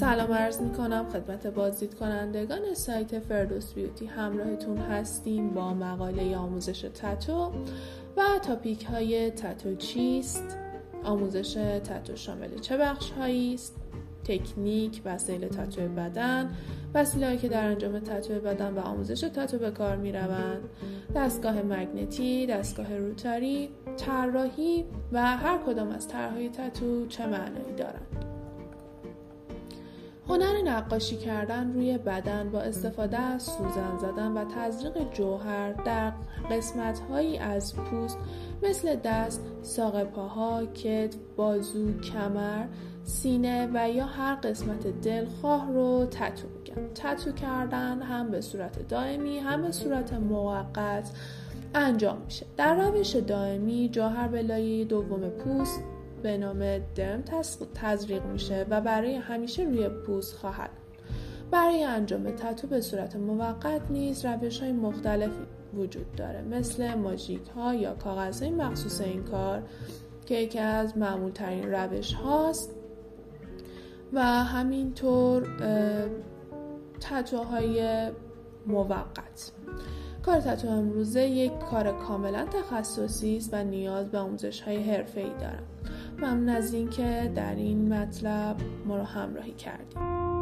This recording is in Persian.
سلام عرض می کنم خدمت بازدید کنندگان سایت فردوس بیوتی همراهتون هستیم با مقاله آموزش تتو و تاپیک های تتو چیست؟ آموزش تتو شامل چه بخش هایی است؟ تکنیک وسایل تتو بدن وسیله که در انجام تتو بدن و آموزش تتو به کار می روند دستگاه مگنتی دستگاه روتاری طراحی و هر کدام از طرحهای تتو چه معنایی دارند؟ هنر نقاشی کردن روی بدن با استفاده از سوزن زدن و تزریق جوهر در قسمت هایی از پوست مثل دست، ساق پاها، کتف، بازو، کمر، سینه و یا هر قسمت دلخواه رو تتو میگن تتو کردن هم به صورت دائمی هم به صورت موقت انجام میشه. در روش دائمی جوهر به لایه دوم پوست به نام درم تزریق میشه و برای همیشه روی پوست خواهد. برای انجام تتو به صورت موقت نیز روش های مختلفی وجود داره مثل ماژیک ها یا کاغذ های مخصوص این کار که یکی از معمول ترین روش هاست و همینطور تتوهای موقت. کار تتو امروزه یک کار کاملا تخصصی است و نیاز به آموزش های حرفه ای دارم. ممنون از اینکه در این مطلب ما رو همراهی کردیم